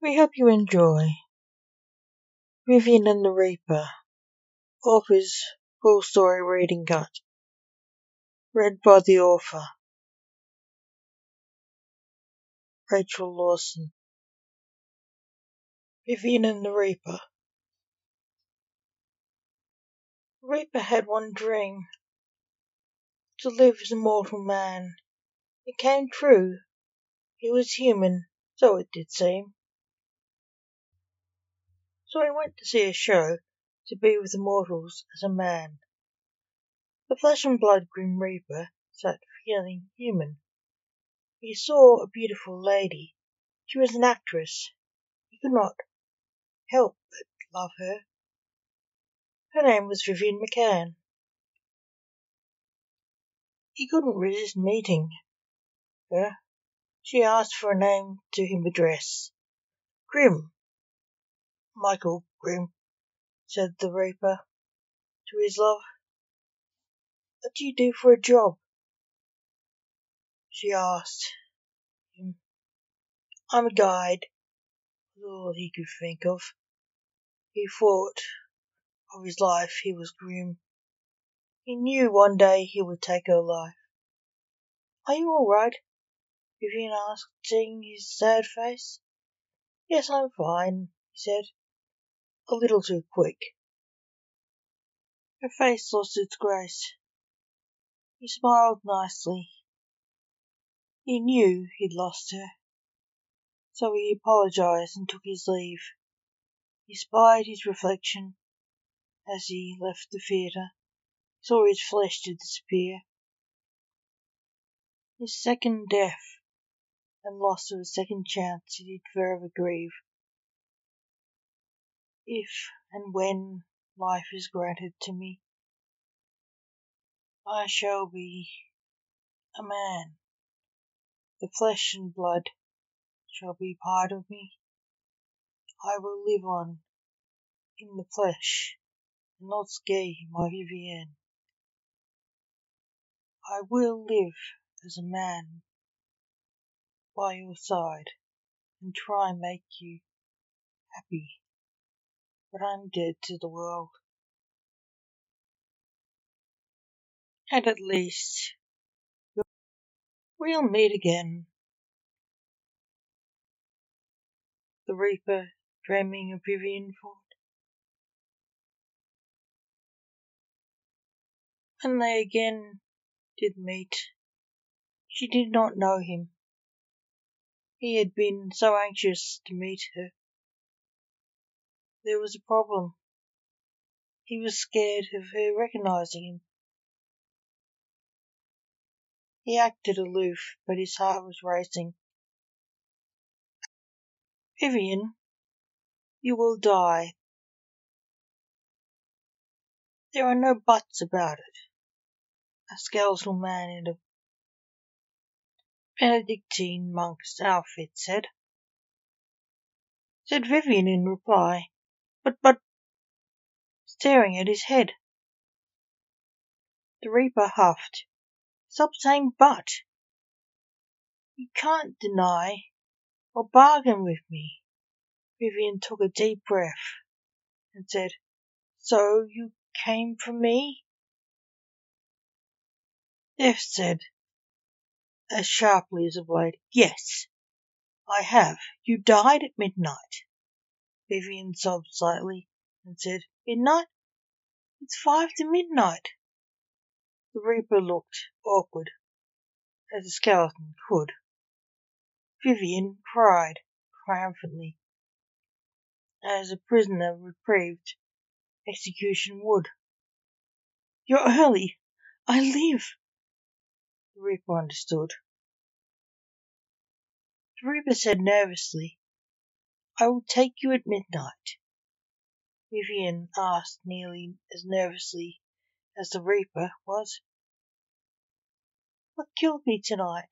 We hope you enjoy Vivienne and the Reaper, author's full story reading cut, read by the author, Rachel Lawson. Vivienne and the Reaper. Reaper had one dream to live as a mortal man. It came true. He was human, so it did seem. So he went to see a show to be with the mortals as a man. The flesh and blood Grim Reaper sat feeling human. He saw a beautiful lady. She was an actress. He could not help but love her. Her name was Vivienne McCann. He couldn't resist meeting her. She asked for a name to him address. Grim. Michael Grim, said the Reaper to his love. What do you do for a job? She asked him. I'm a guide, was all he could think of. He thought of his life, he was grim. He knew one day he would take her life. Are you all right? Vivienne asked, seeing his sad face. Yes, I'm fine, he said a little too quick. Her face lost its grace. He smiled nicely. He knew he'd lost her, so he apologized and took his leave. He spied his reflection as he left the theatre, saw his flesh to disappear. His second death and loss of a second chance he did forever grieve if and when life is granted to me, I shall be a man. The flesh and blood shall be part of me. I will live on in the flesh not gay my Vivienne. I will live as a man by your side and try and make you happy what I'm dead to the world. And at least we'll meet again. The Reaper dreaming of Vivienne Ford. When they again did meet, she did not know him. He had been so anxious to meet her there was a problem. He was scared of her recognizing him. He acted aloof, but his heart was racing. Vivienne, you will die. There are no buts about it. A skeletal man in a Benedictine monk's outfit said. Said Vivienne in reply. But, but, staring at his head. The Reaper huffed. Stop saying but. You can't deny or bargain with me. Vivienne took a deep breath and said, So you came for me? Death said, as sharply as a blade, Yes, I have. You died at midnight. Vivienne sobbed slightly and said, Midnight? It's five to midnight. The Reaper looked awkward, as a skeleton could. Vivienne cried triumphantly, as a prisoner reprieved execution would. You're early. I live. The Reaper understood. The Reaper said nervously, I will take you at midnight. Vivienne asked nearly as nervously as the Reaper was. What killed me tonight?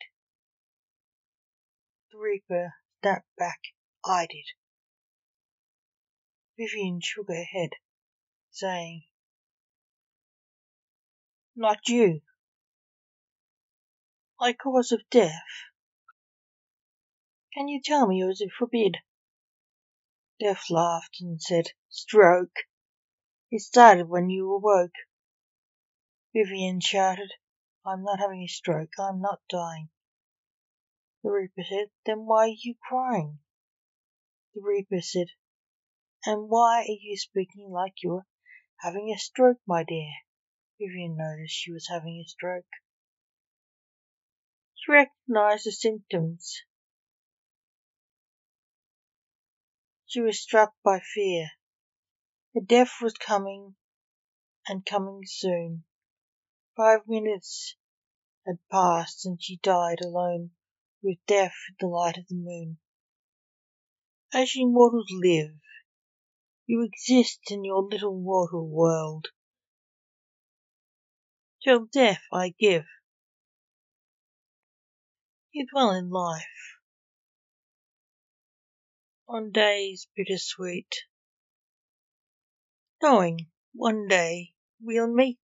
The Reaper snapped back. I did. Vivienne shook her head, saying, Not you. My cause of death. Can you tell me or is it forbid? Death laughed and said, Stroke. It started when you awoke. Vivienne shouted, I'm not having a stroke, I'm not dying. The Reaper said, Then why are you crying? The Reaper said, And why are you speaking like you're having a stroke, my dear? Vivienne noticed she was having a stroke. She recognized the symptoms. She was struck by fear. Her death was coming and coming soon. Five minutes had passed and she died alone with death in the light of the moon. As you mortals live, you exist in your little mortal world. Till death I give. You dwell in life on days bittersweet, knowing one day we'll meet.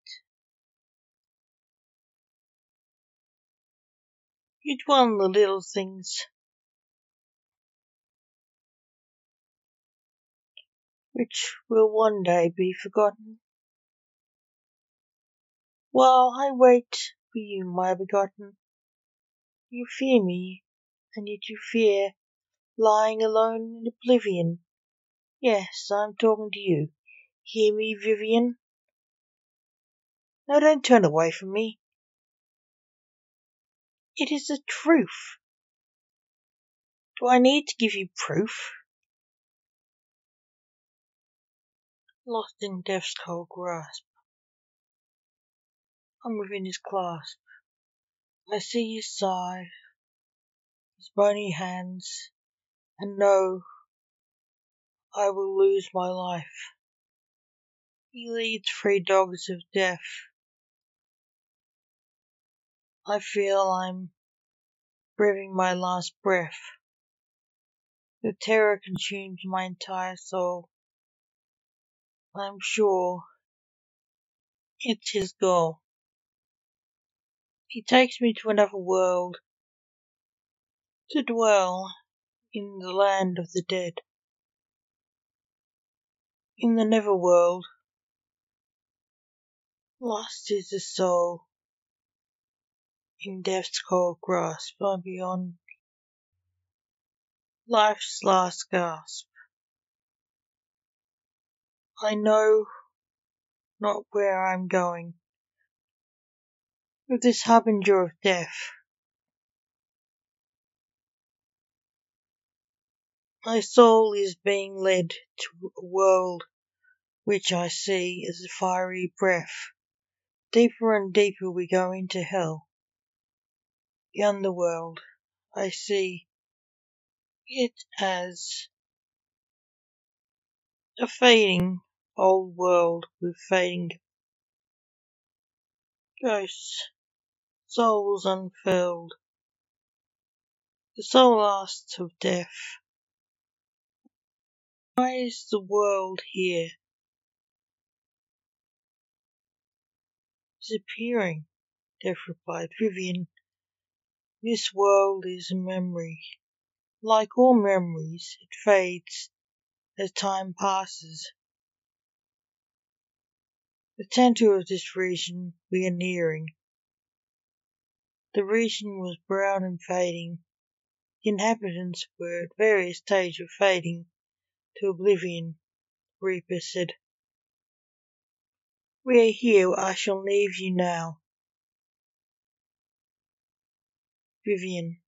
You dwell on the little things which will one day be forgotten. While I wait for you, my begotten, you fear me, and yet you fear lying alone in oblivion. Yes, I'm talking to you. Hear me, Vivienne? No, don't turn away from me. It is the truth. Do I need to give you proof? Lost in death's cold grasp, I'm within his clasp. I see his sigh, his bony hands, and know I will lose my life. He leads three dogs of death. I feel I'm breathing my last breath. The terror consumes my entire soul. I'm sure it's his goal. He takes me to another world to dwell in the land of the dead. In the never world, lost is the soul. In death's cold grasp, I'm beyond life's last gasp. I know not where I'm going with this harbinger of death. My soul is being led to a world which I see as a fiery breath. Deeper and deeper we go into hell. The underworld, I see it as a fading old world with fading ghosts, souls unfurled. The soul asks of death, Why is the world here? Disappearing, Death replied, Vivienne, this world is a memory. Like all memories, it fades as time passes. The center of this region we are nearing. The region was brown and fading. The inhabitants were at various stages of fading to oblivion. Said, We are here, I shall leave you now. Vivienne,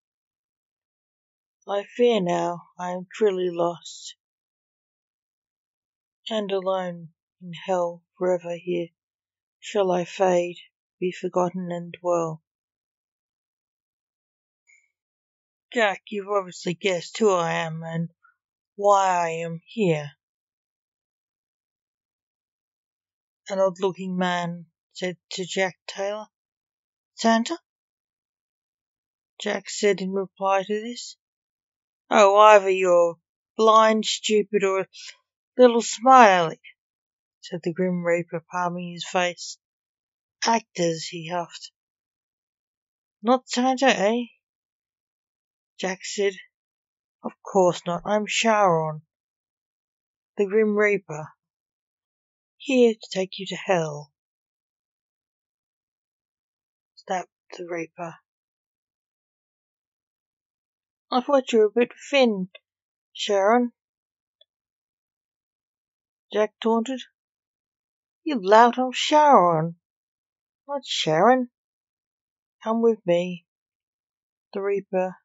I fear now I am truly lost, and alone in hell forever here shall I fade, be forgotten and dwell. Jack, you've obviously guessed who I am and why I am here. An odd looking man said to Jack Taylor. Santa? Jack said in reply to this. Oh, either you're blind, stupid, or a little smiley, said the Grim Reaper, palming his face. Actors, he huffed. Not Santa, eh? Jack said. Of course not. I'm Charon. the Grim Reaper, here to take you to hell. snapped the Reaper. I thought you were a bit thin, Sharon. Jack taunted. You lout, I'm Charon, not Sharon. Come with me, the Reaper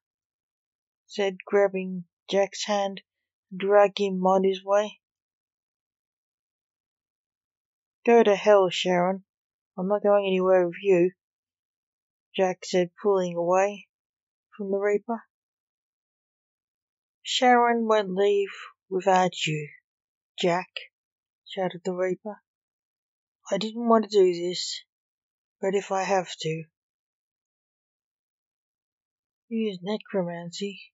said, grabbing Jack's hand and dragging him on his way. Go to hell, Sharon. I'm not going anywhere with you, Jack said, pulling away from the Reaper. Sharon won't leave without you, Jack, shouted the Reaper. I didn't want to do this, but if I have to. Use necromancy.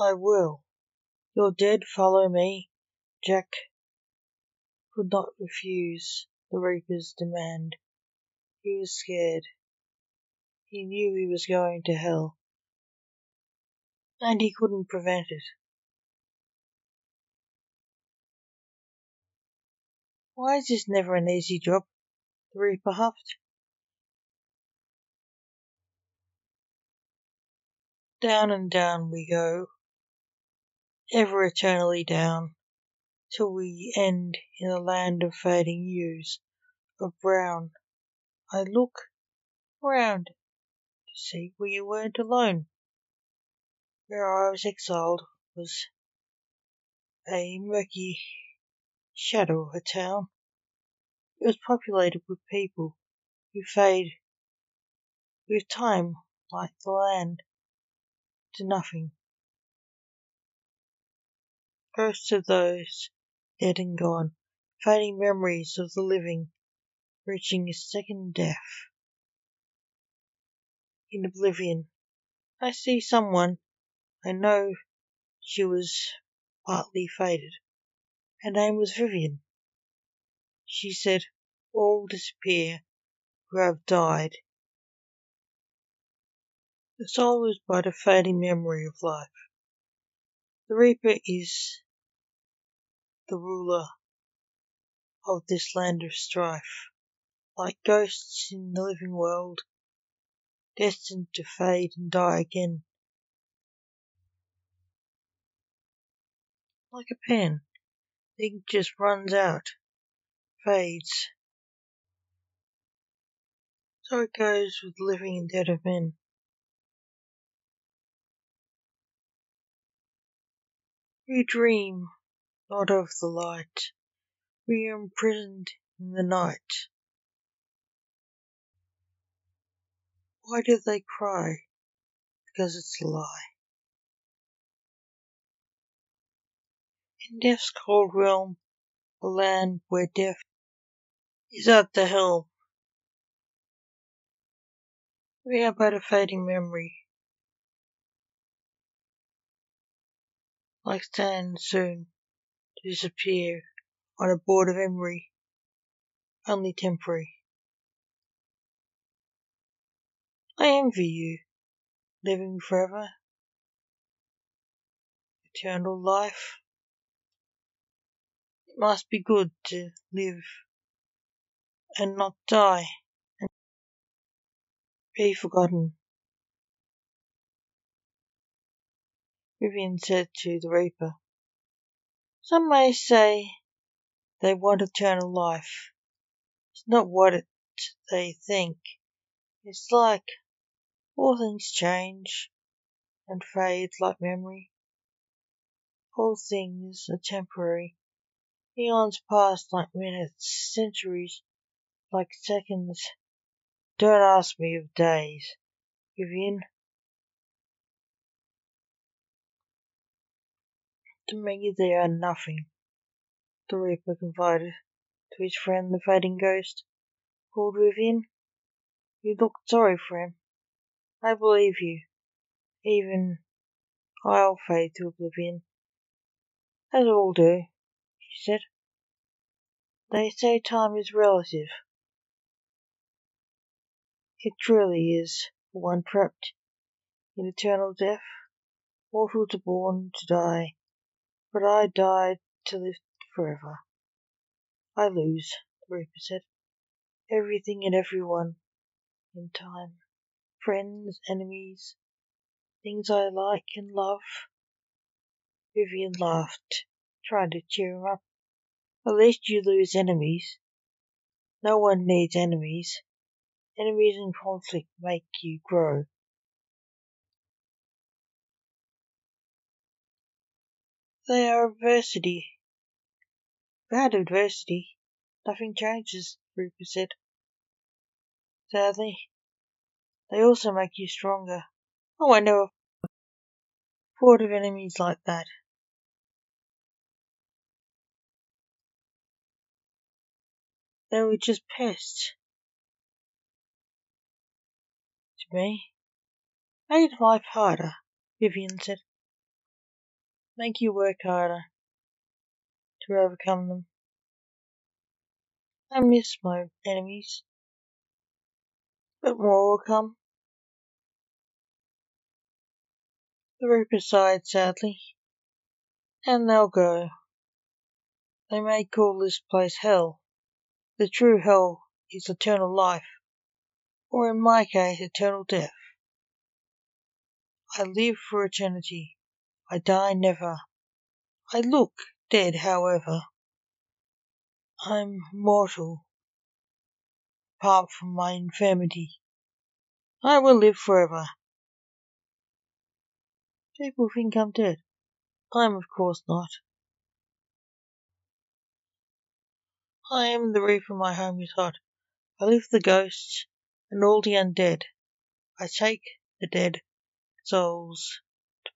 I will. You're dead, follow me. Jack could not refuse the Reaper's demand. He was scared. He knew he was going to hell. And he couldn't prevent it. Why is this never an easy job? The Reaper huffed. Down and down we go, ever eternally down, till we end in a land of fading hues, of brown. I look round to see where you weren't alone. Where I was exiled was a murky shadow of a town. It was populated with people who fade with time like the land to nothing. Ghosts of those dead and gone, fading memories of the living, reaching a second death. In oblivion, I see someone. I know she was partly faded. Her name was Vivienne. She said, All disappear who have died. The soul is but a fading memory of life. The Reaper is the ruler of this land of strife, like ghosts in the living world, destined to fade and die again. Like a pen, the ink just runs out, fades. So it goes with living and dead of men. We dream not of the light, we are imprisoned in the night. Why do they cry? Because it's a lie. In death's cold realm, a land where death is at the helm. We are but a fading memory, like sand soon disappear on a board of emery, only temporary. I envy you, living forever, eternal life. It must be good to live and not die and be forgotten. Vivienne said to the Reaper, Some may say they want eternal life. It's not what it, they think. It's like all things change and fade like memory. All things are temporary. Eons pass like minutes, centuries like seconds. Don't ask me of days, Vivienne. To me they are nothing, the Reaper confided to his friend the fading ghost, called Vivienne. You looked sorry for him. I believe you. Even I'll fade to oblivion. As all do, she said. They say time is relative. It truly is for one trapped in eternal death. Mortals to born to die, but I died to live forever. I lose, the Reaper said. Everything and everyone in time. Friends, enemies, things I like and love. Vivienne laughed, trying to cheer him up. At least you lose enemies. No one needs enemies. Enemies and conflict make you grow. They are adversity. Without adversity, nothing changes, Reaper said. Sadly, they also make you stronger. Oh, I never thought of enemies like that. They were just pests. To me, made life harder, Vivienne said. Make you work harder to overcome them. I miss my enemies, but more will come. The Reaper sighed sadly, and they'll go. They may call this place hell. The true hell is eternal life, or in my case, eternal death. I live for eternity. I die never. I look dead, however. I'm mortal, apart from my infirmity. I will live forever. People think I'm dead. I am, of course, not. I am the reaper my home is hot. I lift the ghosts and all the undead. I take the dead souls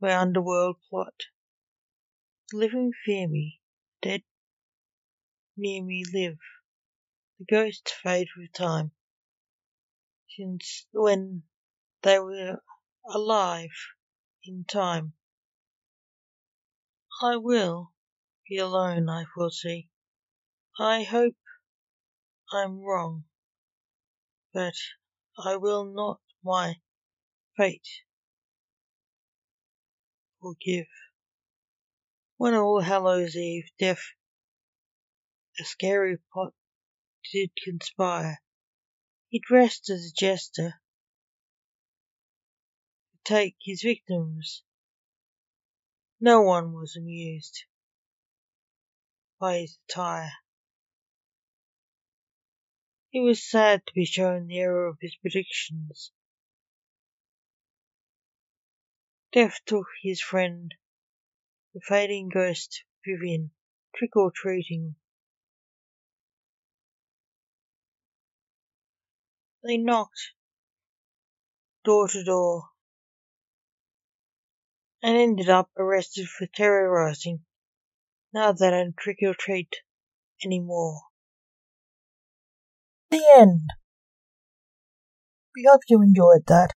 my underworld plot. Living fear me, dead near me live. The ghosts fade with time. Since when they were alive in time. I will be alone, I foresee. I hope I'm wrong, but I will not my fate forgive. When All Hallows Eve death a scary pot did conspire, he dressed as a jester to take his victims. No one was amused by his attire. It was sad to be shown the error of his predictions. Death took his friend, the fading ghost Vivienne, trick or treating. They knocked door to door and ended up arrested for terrorizing. Now they don't trick or treat anymore. The end. We hope you enjoyed that.